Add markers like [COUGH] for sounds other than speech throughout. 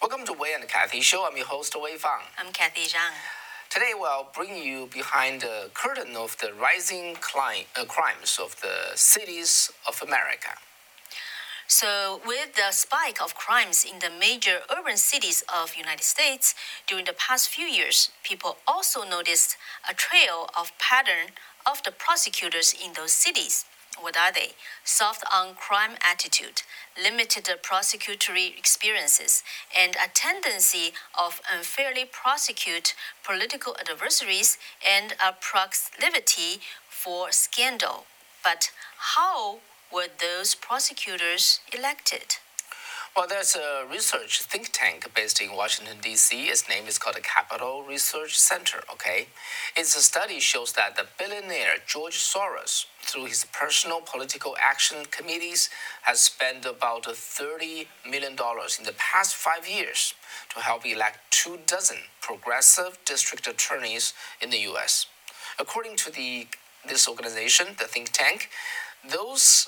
Welcome to Wei and Cathy Show. I'm your host, Wei Fang. I'm Cathy Zhang. Today, we'll bring you behind the curtain of the rising cli- uh, crimes of the cities of America. So, with the spike of crimes in the major urban cities of United States during the past few years, people also noticed a trail of pattern of the prosecutors in those cities. What are they? Soft on crime attitude, limited prosecutory experiences, and a tendency of unfairly prosecute political adversaries and a proclivity for scandal. But how were those prosecutors elected? Well, there's a research think tank based in Washington, D.C. Its name is called the Capital Research Center, okay? Its study shows that the billionaire George Soros, through his personal political action committees, has spent about $30 million in the past five years to help elect two dozen progressive district attorneys in the U.S. According to the, this organization, the think tank, those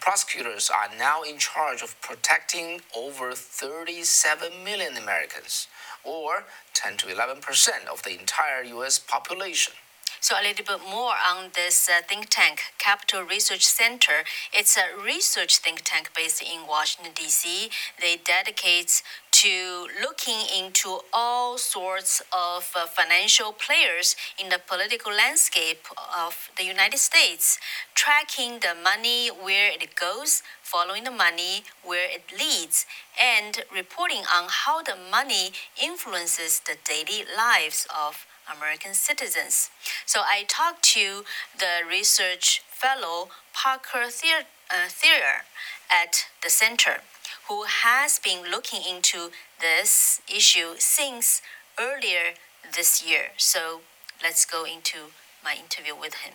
prosecutors are now in charge of protecting over 37 million Americans, or 10 to 11 percent of the entire U.S. population. So, a little bit more on this uh, think tank, Capital Research Center. It's a research think tank based in Washington, D.C. They dedicate to looking into all sorts of uh, financial players in the political landscape of the United States, tracking the money where it goes, following the money where it leads, and reporting on how the money influences the daily lives of American citizens. So I talked to the research fellow Parker Thayer, uh, at the center, who has been looking into this issue since earlier this year. So let's go into my interview with him.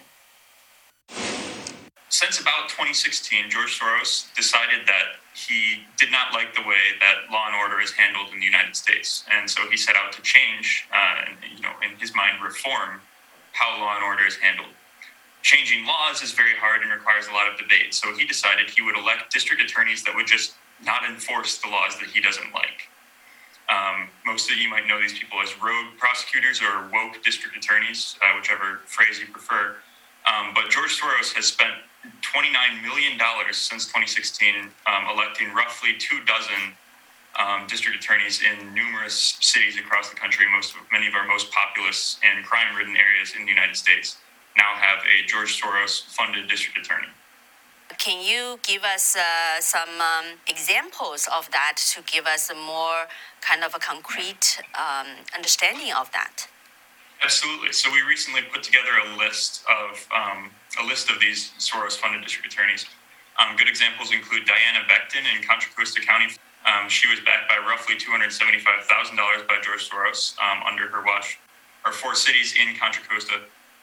Since about 2016, George Soros decided that he did not like the way that law and order is handled in the United States, and so he set out to change, uh, you know, in his mind, reform how law and order is handled. Changing laws is very hard and requires a lot of debate. So he decided he would elect district attorneys that would just not enforce the laws that he doesn't like. Um, most of you might know these people as rogue prosecutors or woke district attorneys, uh, whichever phrase you prefer. Um, but George Soros has spent $29 million since 2016, um, electing roughly two dozen um, district attorneys in numerous cities across the country. Most, many of our most populous and crime-ridden areas in the United States now have a George Soros-funded district attorney. Can you give us uh, some um, examples of that to give us a more kind of a concrete um, understanding of that? Absolutely. So we recently put together a list of um, a list of these Soros-funded district attorneys. Um, good examples include Diana Becton in Contra Costa County. Um, she was backed by roughly $275,000 by George Soros um, under her watch. Our four cities in Contra Costa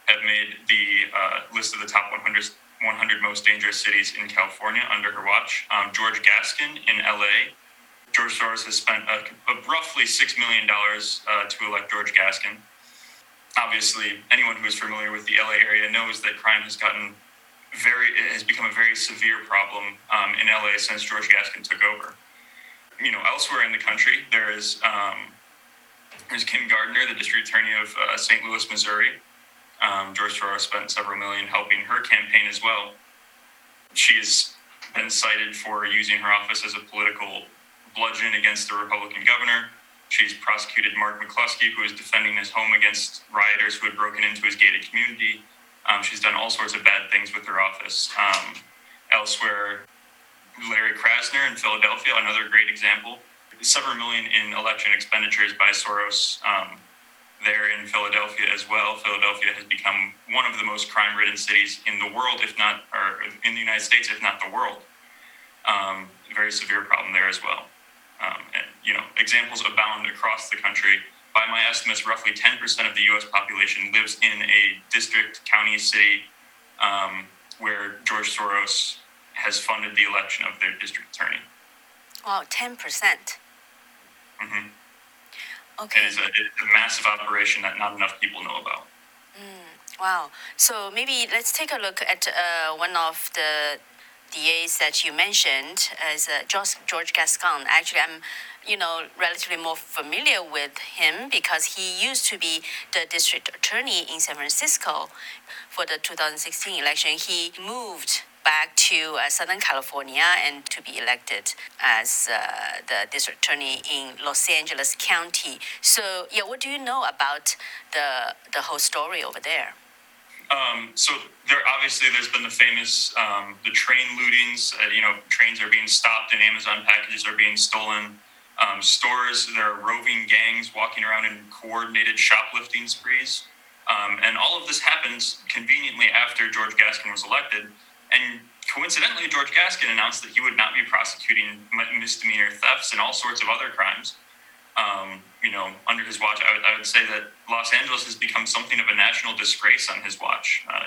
have made the uh, list of the top 100, 100 most dangerous cities in California under her watch. Um, George Gascon in LA. George Soros has spent roughly $6 million uh, to elect George Gascon obviously anyone who is familiar with the LA area knows that crime has gotten very has become a very severe problem um, in LA since George Gascon took over. You know, elsewhere in the country, there is um, there's Kim Gardner, the district attorney of uh, St. Louis, Missouri. Um, George Soros spent several million helping her campaign as well. She has been cited for using her office as a political bludgeon against the Republican governor. She's prosecuted Mark McCloskey, who was defending his home against rioters who had broken into his gated community. Um, she's done all sorts of bad things with her office. Um, elsewhere, Larry Krasner in Philadelphia, another great example. Several million in election expenditures by Soros um, there in Philadelphia as well. Philadelphia has become one of the most crime ridden cities in the world, if not, or in the United States, if not the world. Um, very severe problem there as well. Um, and, you know, examples abound across the country. By my estimates, roughly 10% of the U.S. population lives in a district, county, city um, where George Soros has funded the election of their district attorney. Wow, 10%. Mm-hmm. Okay. It is a, a, massive operation that not enough people know about. Mm, wow. So maybe let's take a look at uh, one of the DAs that you mentioned as uh, George Gascon. Actually, I'm you know, relatively more familiar with him because he used to be the district attorney in San Francisco for the 2016 election. He moved back to uh, Southern California and to be elected as uh, the district attorney in Los Angeles County. So, yeah, what do you know about the the whole story over there? Um, so there obviously there's been the famous um, the train lootings. Uh, you know, trains are being stopped and Amazon packages are being stolen. Um, stores there are roving gangs walking around in coordinated shoplifting sprees, um, and all of this happens conveniently after George Gascon was elected. And coincidentally, George Gascon announced that he would not be prosecuting misdemeanor thefts and all sorts of other crimes. Um, you know, under his watch, I would, I would, say that Los Angeles has become something of a national disgrace on his watch. Uh,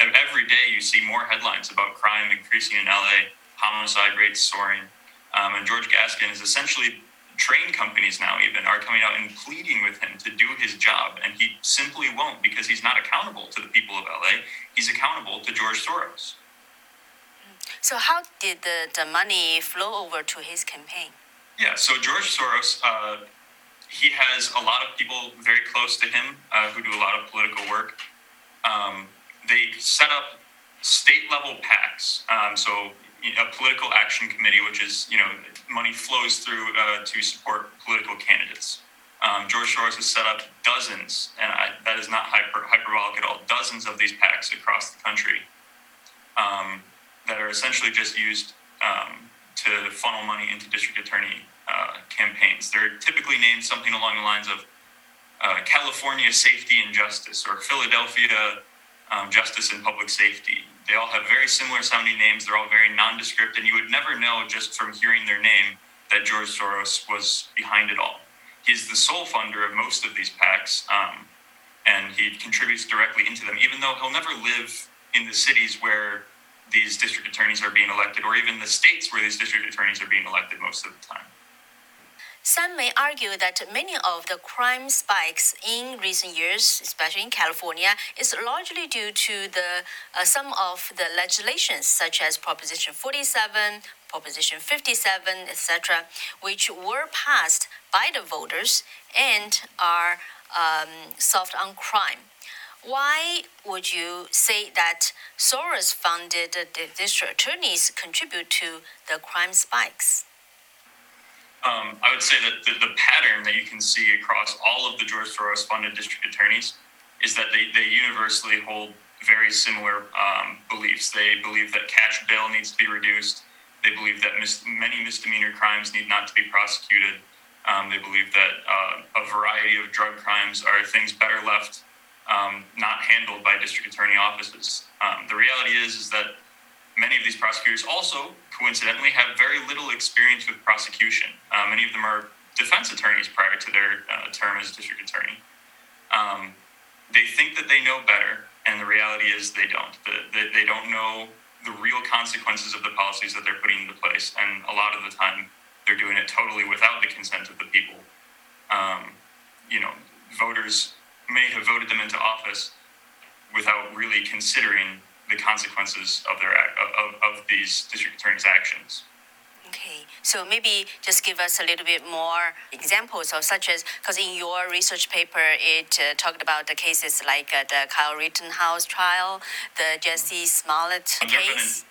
every day you see more headlines about crime increasing in LA, homicide rates soaring. Um, and George Gascon is essentially train companies now even are coming out and pleading with him to do his job and he simply won't because he's not accountable to the people of LA he's accountable to George Soros so how did the, the money flow over to his campaign? Yeah, so George Soros, uh, he has a lot of people very close to him uh, who do a lot of political work. Um, they set up state level PACs, um, so a political action committee, which is you know money flows through uh, to support political candidates. Um, George Soros has set up dozens, and I, that is not hyper, hyperbolic at all, dozens of these PACs across the country. Um, that are essentially just used um, to funnel money into district attorney uh, campaigns. They're typically named something along the lines of uh, California Safety and Justice or Philadelphia um, Justice and Public Safety. They all have very similar sounding names. They're all very nondescript, and you would never know just from hearing their name that George Soros was behind it all. He's the sole funder of most of these PACs, um, and he contributes directly into them, even though he'll never live in the cities where these district attorneys are being elected, or even the states where these district attorneys are being elected most of the time. Some may argue that many of the crime spikes in recent years, especially in California, is largely due to the uh, some of the legislations, such as Proposition 47, Proposition 57, etc., which were passed by the voters and are um, soft on crime. Why would you say that Soros funded district attorneys contribute to the crime spikes? Um, I would say that the, the, pattern that you can see across all of the George Soros funded district attorneys is that they, they universally hold very similar um, beliefs. They believe that cash bail needs to be reduced. They believe that mis- many misdemeanor crimes need not to be prosecuted. Um, they believe that uh, a variety of drug crimes are things better left um, not handled by district attorney offices. Um, the reality is, is that many of these prosecutors also, coincidentally, have very little experience with prosecution. Uh, many of them are defense attorneys prior to their uh, term as district attorney. Um, they think that they know better, and the reality is they don't. The, the, they don't know the real consequences of the policies that they're putting into place, and a lot of the time they're doing it totally without the consent of the people. Um, you know, voters may have voted them into office without really considering the consequences of their of, of these district attorneys' actions. Okay, so maybe just give us a little bit more examples of such as because in your research paper it uh, talked about the cases like uh, the Kyle Rittenhouse trial, the Jussie Smollett case.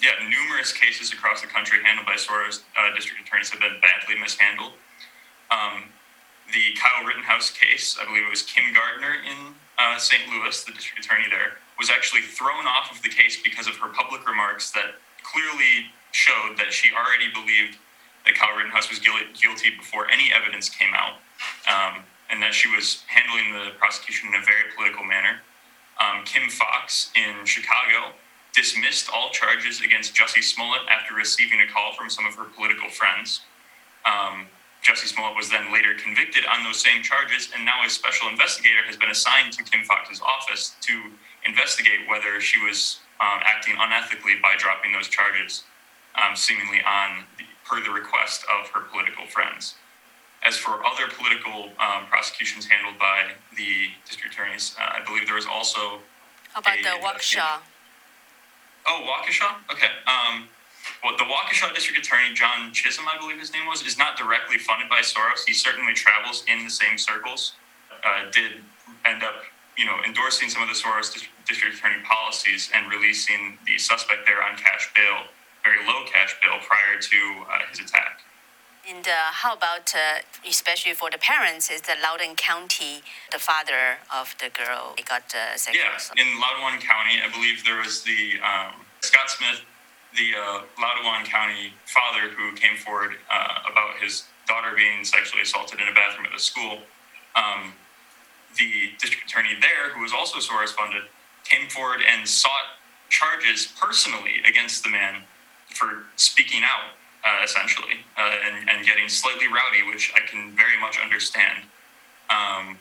yeah, numerous cases across the country handled by Soros uh, district attorneys have been badly mishandled. Um, the Kyle Rittenhouse case, I believe it was Kim Gardner in uh, St. Louis, the district attorney there, was actually thrown off of the case because of her public remarks that clearly showed that she already believed that Kyle Rittenhouse was guilty before any evidence came out, um, and that she was handling the prosecution in a very political manner. Um, Kim Foxx in Chicago dismissed all charges against Jussie Smollett after receiving a call from some of her political friends. Um, Jussie Smollett was then later convicted on those same charges, and now a special investigator has been assigned to Kim Foxx's office to investigate whether she was um, acting unethically by dropping those charges, um, seemingly on the, per the request of her political friends. As for other political um, prosecutions handled by the district attorneys, uh, I believe there was also How about a, the Waukesha? Oh, Oh, Waukesha. Okay. Um, well, the Waukesha District Attorney John Chisholm, I believe his name was, is not directly funded by Soros. He certainly travels in the same circles. Uh, did end up, you know, endorsing some of the Soros district attorney policies and releasing the suspect there on cash bail, very low cash bail, prior to uh, his attack. And uh, how about, uh, especially for the parents, is the Loudoun County, the father of the girl got uh, sexual Yeah, assault? in Loudoun County, I believe there was the um, Scott Smith, the uh, Loudoun County father who came forward uh, about his daughter being sexually assaulted in a bathroom at the school. Um, the district attorney there, who was also Soros funded, came forward and sought charges personally against the man for speaking out uh, essentially, uh, and, and getting slightly rowdy, which I can very much understand. Um,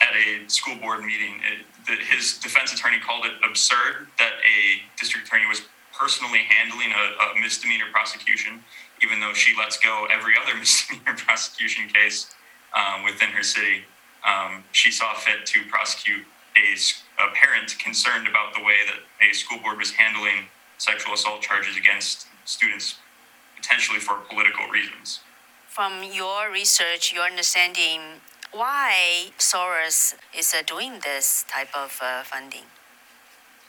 at a school board meeting, it, the, his defense attorney called it absurd that a district attorney was personally handling a, a misdemeanor prosecution, even though she lets go every other [LAUGHS] misdemeanor prosecution case um, within her city. Um, she saw fit to prosecute a, a parent concerned about the way that a school board was handling sexual assault charges against students potentially for political reasons. From your research, your understanding, why Soros is uh, doing this type of uh, funding?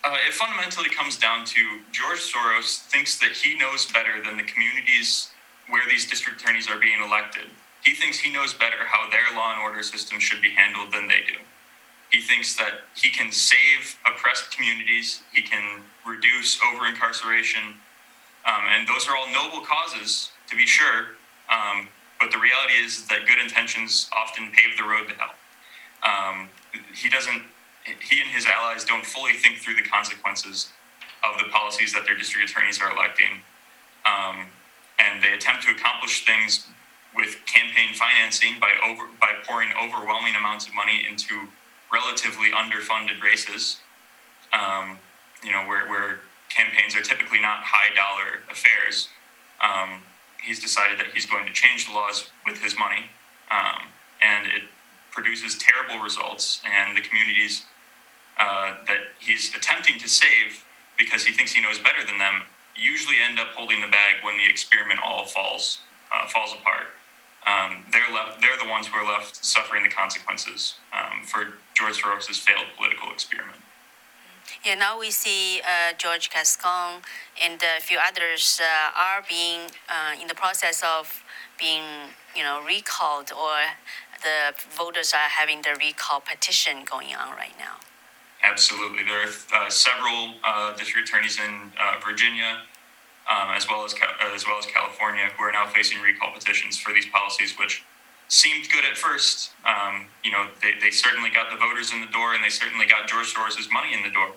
Uh, it fundamentally comes down to George Soros thinks that he knows better than the communities where these district attorneys are being elected. He thinks he knows better how their law and order system should be handled than they do. He thinks that he can save oppressed communities, he can reduce over incarceration, um, and those are all noble causes, to be sure. Um, but the reality is that good intentions often pave the road to hell. Um, he doesn't, he and his allies don't fully think through the consequences of the policies that their district attorneys are electing. Um, and they attempt to accomplish things with campaign financing by over by pouring overwhelming amounts of money into relatively underfunded races. Um, you know, where, where campaigns are typically not high dollar affairs. Um, he's decided that he's going to change the laws with his money, um, and it produces terrible results. And the communities uh, that he's attempting to save because he thinks he knows better than them usually end up holding the bag when the experiment all falls uh, falls apart. Um, they're left. They're the ones who are left suffering the consequences um, for George Soros's failed political experiment. Yeah, now we see uh, George Gascon and a few others uh, are being uh, in the process of being, you know, recalled, or the voters are having the recall petition going on right now. Absolutely, there are uh, several uh, district attorneys in uh, Virginia, um, as well as as well as California, who are now facing recall petitions for these policies, which seemed good at first. Um, you know, they, they certainly got the voters in the door, and they certainly got George Soros's money in the door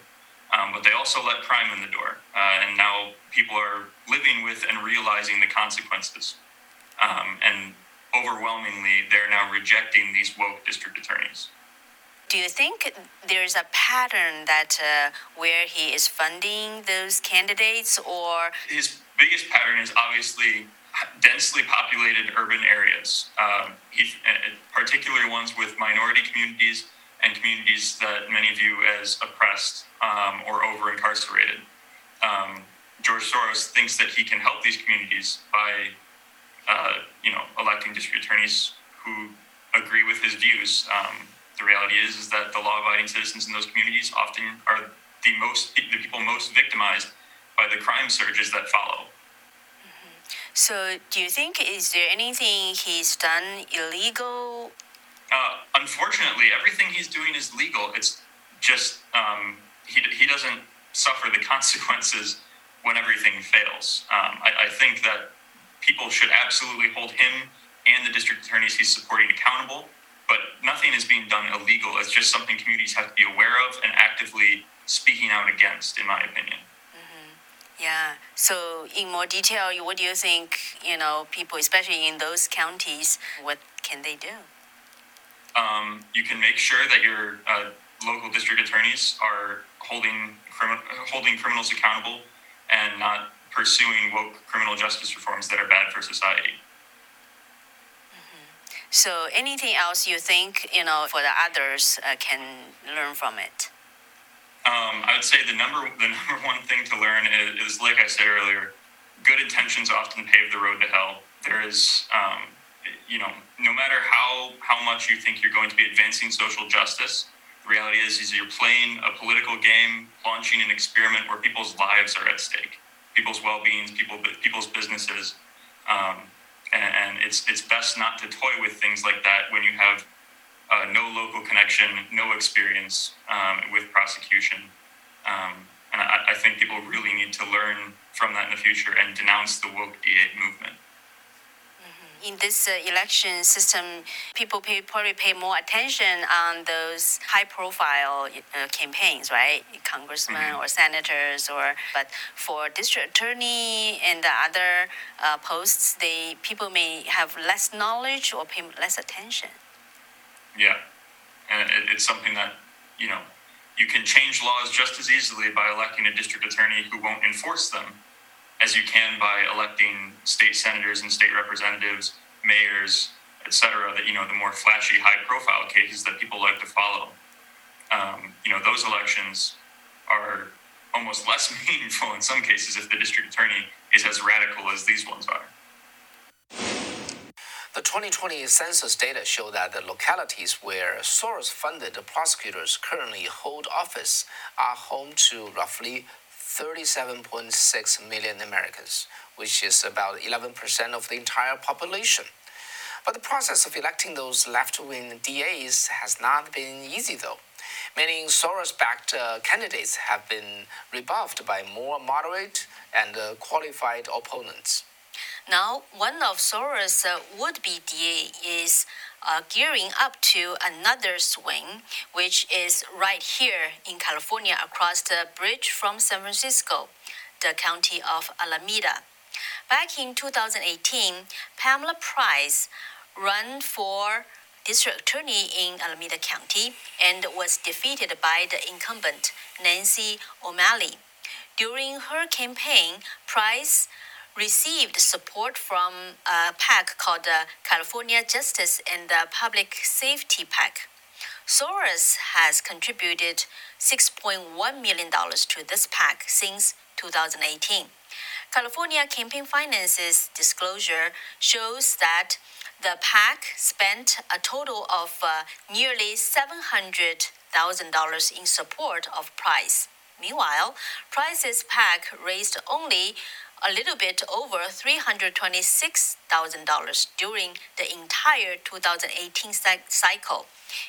um, but they also let crime in the door. Uh, and now people are living with and realizing the consequences. Um, and overwhelmingly, they're now rejecting these woke district attorneys. Do you think there's a pattern that uh, where he is funding those candidates, or his biggest pattern is obviously densely populated urban areas, um, he, uh, particularly ones with minority communities and communities that many view as oppressed um, or over incarcerated. Um, George Soros thinks that he can help these communities by, uh, you know, electing district attorneys who agree with his views. Um, the reality is, is that the law-abiding citizens in those communities often are the most the people most victimized by the crime surges that follow. So, do you think is there anything he's done illegal uh, unfortunately, everything he's doing is legal. It's just um, he, he doesn't suffer the [LAUGHS] consequences when everything fails. Um, I, I think that people should absolutely hold him and the district attorneys he's supporting accountable, but nothing is being done illegal. It's just something communities have to be aware of and actively speaking out against, in my opinion. Mm-hmm. Yeah. So, in more detail, what do you think? You know, people, especially in those counties, what can they do? um, you can make sure that your uh, local district attorneys are holding holding criminals accountable and not pursuing woke criminal justice reforms that are bad for society. Mm-hmm. So, anything else you think you know for the others uh, can learn from it? Um, I would say the number [LAUGHS] the number one thing to learn is, is, like I said earlier, good intentions often pave the road to hell. There is, um, you know, no matter how how much you think you're going to be advancing social justice, the reality is, is you're playing a political game, launching an experiment where people's lives are at stake, people's well-beings, people people's businesses, um, and, and, it's it's best not to toy with things like that when you have uh, no local connection, no experience um, with prosecution. Um, and I, I, think people really need to learn from that in the future and denounce the woke DA movement. In this uh, election system, people pay, probably pay more attention on those high-profile uh, campaigns, right? Congressmen mm-hmm. or senators, or but for district attorney and the other uh, posts, they people may have less knowledge or pay less attention. Yeah, and it, it's something that you know you can change laws just as easily by electing a district attorney who won't enforce them as you can by electing state senators and state representatives, mayors, etc. That you know the more flashy, high-profile cases that people like to follow. Um, you know those elections are almost [LAUGHS] less meaningful in some cases if the district attorney is as radical as these ones are. The 2020 census data show that the localities where Soros funded prosecutors currently hold office are home to roughly 37.6 million Americans, which is about 11% of the entire population. But the process of electing those left wing DAs has not been easy, though. Many Soros backed uh, candidates have been rebuffed by more moderate and uh, qualified opponents. Now, one of Soros' uh, would-be DA is uh, gearing up to another swing, which is right here in California across the bridge from San Francisco, the county of Alameda. Back in 2018, Pamela Price ran for district attorney in Alameda County and was defeated by the incumbent Nancy O'Malley. During her campaign, Price received support from a PAC called the California Justice and Public Safety PAC. Soros has contributed $6.1 million to this PAC since 2018. California Campaign Finance's disclosure shows that the PAC spent a total of uh, nearly $700,000 in support of Price. Meanwhile, Price's PAC raised only a little bit over $326,000 during the entire 2018 cycle,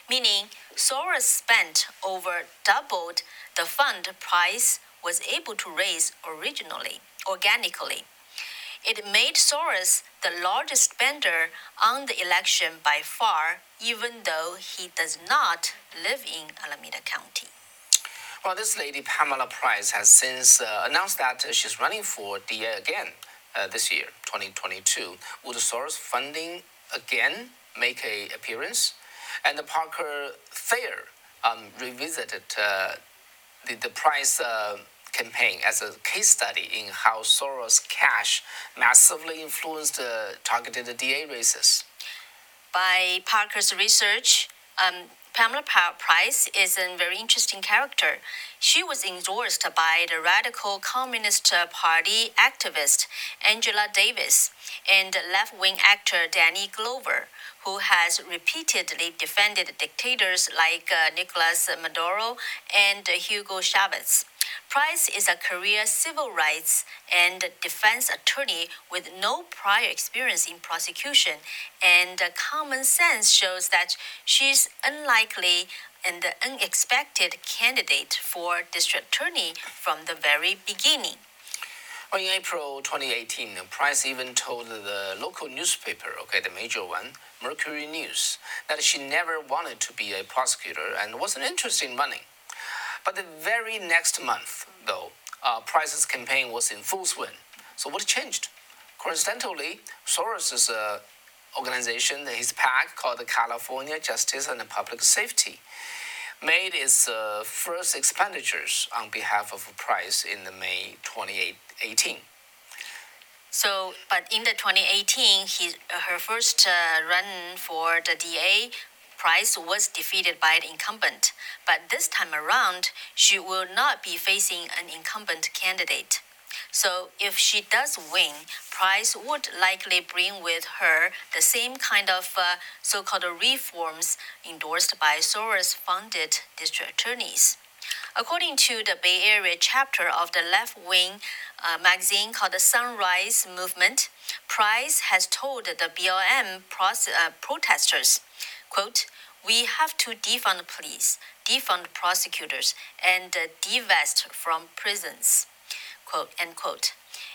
meaning Soros spent over doubled the fund Price was able to raise originally, organically. It made Soros the largest spender on the election by far, even though he does not live in Alameda County. Well, this lady, Pamela Price, has since uh, announced that she's running for DA again uh, this year, 2022. Would Soros funding again make a appearance? And the Parker Thayer um, revisited uh, the, the Price uh, campaign as a case study in how Soros' cash massively influenced targeted DA races. By Parker's research, um, Pamela Price is a very interesting character. She was endorsed by the radical Communist Party activist Angela Davis and left wing actor Danny Glover, who has repeatedly defended dictators like uh, Nicolas Maduro and Hugo Chavez. Price is a career civil rights and defense attorney with no prior experience in prosecution, and uh, common sense shows that she's unlikely and the unexpected candidate for district attorney from the very beginning. Well, in April 2018, Price even told the local newspaper, okay, the major one, Mercury News, that she never wanted to be a prosecutor and wasn't interested in running. But the very next month, though, uh, Price's campaign was in full swing. So what changed? Coincidentally, Soros's uh, organization, his PAC called the California Justice and Public Safety, made its uh, first expenditures on behalf of Price in May 2018. So, but in the 2018, he, her first uh, run for the DA Price was defeated by the incumbent, but this time around, she will not be facing an incumbent candidate. So if she does win, Price would likely bring with her the same kind of uh, so-called reforms endorsed by Soros-funded district attorneys. According to the Bay Area chapter of the left-wing uh, magazine called the Sunrise Movement, Price has told the BLM uh, protesters, quote, we have to defund police, defund prosecutors, and uh, divest from prisons quote, end quote.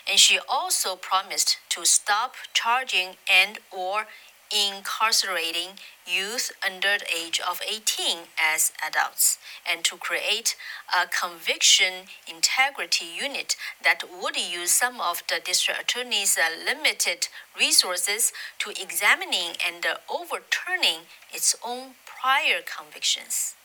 And she also promised to stop charging and or incarcerating youth under the age of 18 as adults and to create a conviction integrity unit that would use some of the district attorney's uh, limited resources to examining and uh, overturning its own prior convictions.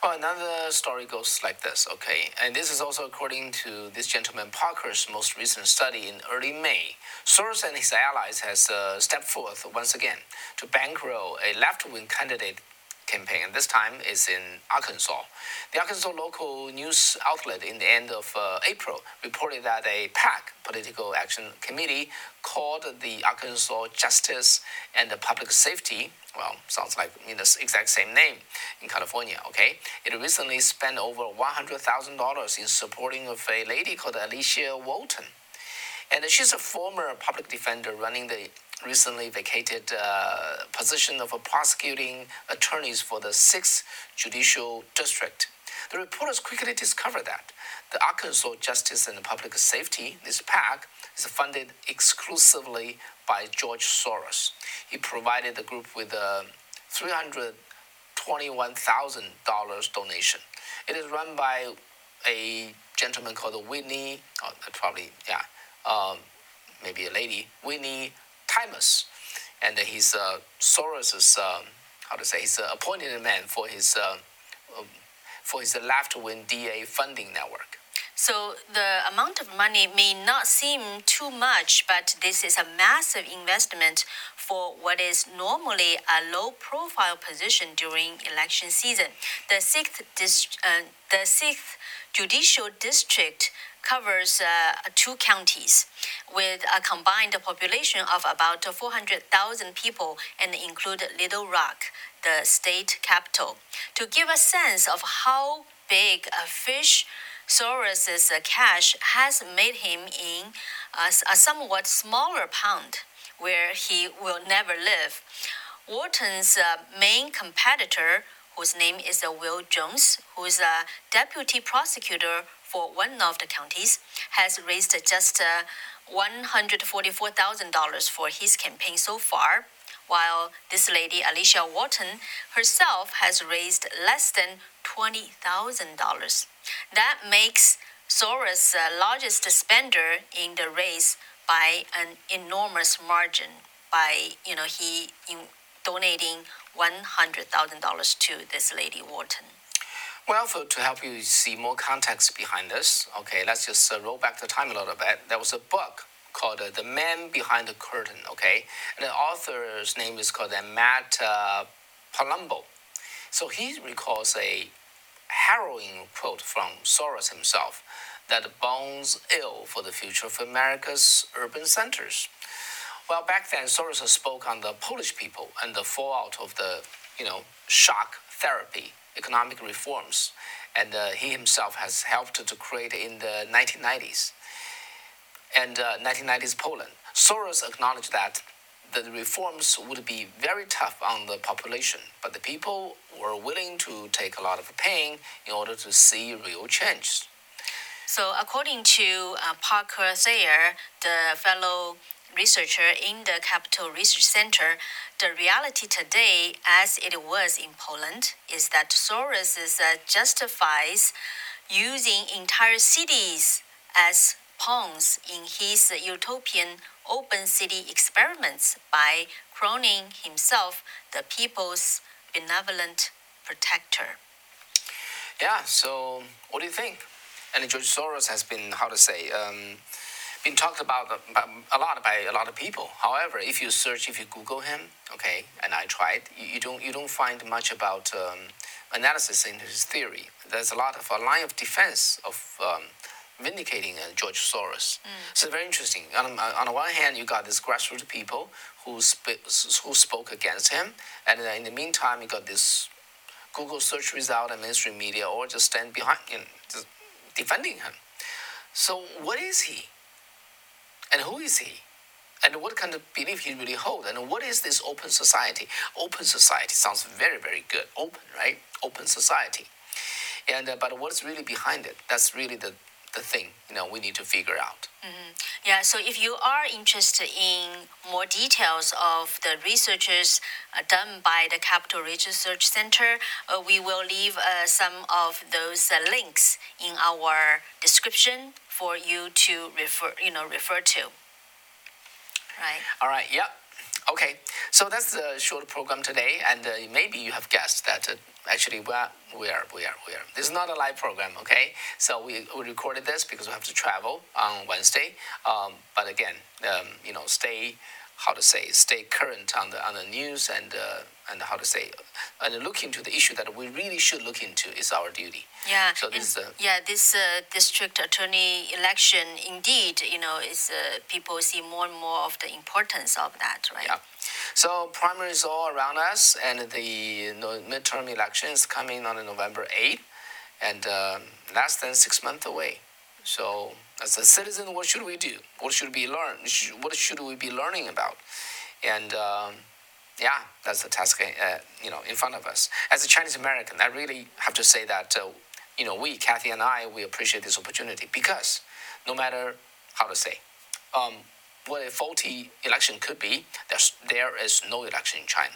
Well, another story goes like this, okay? And this is also according to this gentleman Parker's most recent study in early May. Soros and his allies has uh, stepped forth once again to bankroll a left-wing candidate campaign, and this time is in Arkansas. The Arkansas local news outlet in the end of uh, April reported that a PAC, Political Action Committee, called the Arkansas Justice and Public Safety, well, sounds like mean, the exact same name in California, okay? It recently spent over $100,000 in supporting of a lady called Alicia Walton. And she's a former public defender running the recently vacated uh, position of a prosecuting attorneys for the 6th Judicial District. The reporters quickly discovered that the Arkansas Justice and Public Safety, this PAC, is funded exclusively by George Soros. He provided the group with a $321,000 donation. It is run by a gentleman called Whitney, oh, probably, yeah, um, maybe a lady, Whitney Tymas, and he's uh, Soros's um, how to say he's uh, appointed man for his uh, um, for his left-wing DA funding network. So the amount of money may not seem too much, but this is a massive investment for what is normally a low-profile position during election season. The sixth, uh, the sixth judicial district covers uh, two counties with a combined population of about 400,000 people and include Little Rock, the state capital. To give a sense of how big a fish Soros's cash has made him in a, a somewhat smaller pond where he will never live. Walton's uh, main competitor, whose name is uh, Will Jones, who is a deputy prosecutor for one of the counties, has raised just uh, $144,000 for his campaign so far, while this lady, Alicia Walton, herself has raised less than $20,000. That makes Soros the largest spender in the race by an enormous margin by, you know, he in donating $100,000 to this lady Walton. Well, for, to help you see more context behind this, okay, let's just uh, roll back the time a little bit. There was a book called uh, The Man Behind the Curtain, okay? And the author's name is called uh, Matt uh, Palumbo. So he recalls a harrowing quote from Soros himself that bodes ill for the future of America's urban centers. Well, back then, Soros spoke on the Polish people and the fallout of the, you know, shock therapy economic reforms, and uh, he himself has helped to create in the 1990s and uh, 1990s Poland. Soros acknowledged that the reforms would be very tough on the population, but the people were willing to take a lot of pain in order to see real change. So, according to uh, Parker Thayer, the fellow researcher in the Capital Research Center, the reality today, as it was in Poland, is that Soros uh, justifies using entire cities as pawns in his utopian open city experiments by crowning himself the people's benevolent protector. Yeah, so what do you think? And George Soros has been, how to say, um, been talked about a lot by a lot of people. However, if you search, if you Google him, okay, and I tried, you, don't you don't find much about um, analysis in his theory. There's a lot of a line of defense of um, vindicating uh, George Soros. Mm. So very interesting. On, on the one hand, you got these grassroots people who sp- who spoke against him, and in the meantime, you got this Google search result and mainstream media all just stand behind him, just defending him. So what is he? And who is he? And what kind of belief he really hold? And what is this open society? Open society sounds very, very good. Open, right? Open society. And uh, but what's really behind it? That's really the the thing you know we need to figure out. Mm-hmm. Yeah. So if you are interested in more details of the researches uh, done by the Capital Research Center, uh, we will leave uh, some of those uh, links in our description for you to refer you know refer to. Right. All right. Yeah. Okay, so that's the short program today, and uh, maybe you have guessed that uh, actually we are, we are, we are, we are. This is not a live program, okay? So we, we recorded this because we have to travel on Wednesday. Um, but again, um, you know, stay how to say stay current on the on the news and uh, and how to say and look into the issue that we really should look into is our duty. Yeah. So this is yeah this uh, district attorney election indeed you know is uh, people see more and more of the importance of that right. Yeah. So primary is all around us, and the midterm election is coming on November eighth, and um, less than six months away. So as a citizen, what should we do? What should we learn? What should we be learning about? And um, yeah, that's the task uh, you know in front of us. As a Chinese American, I really have to say that uh, you know we, Cathy and I, we appreciate this opportunity because no matter how to say. Um, what a faulty election could be, there's, there is no election in China.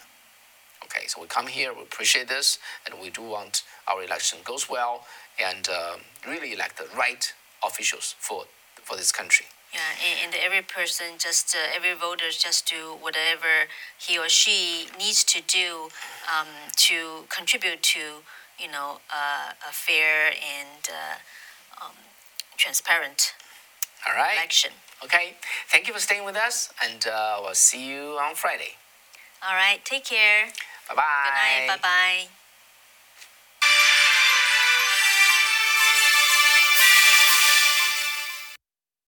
Okay, so we come here, we appreciate this, and we do want our election goes well and uh, really elect the right officials for for this country. Yeah, and, and every person just uh, every voter just do whatever he or she needs to do um, to contribute to you know uh, a fair and uh, um, transparent All right. election. Okay, thank you for staying with us, and uh, we'll see you on Friday. All right, take care. Bye bye. Good night. Bye bye.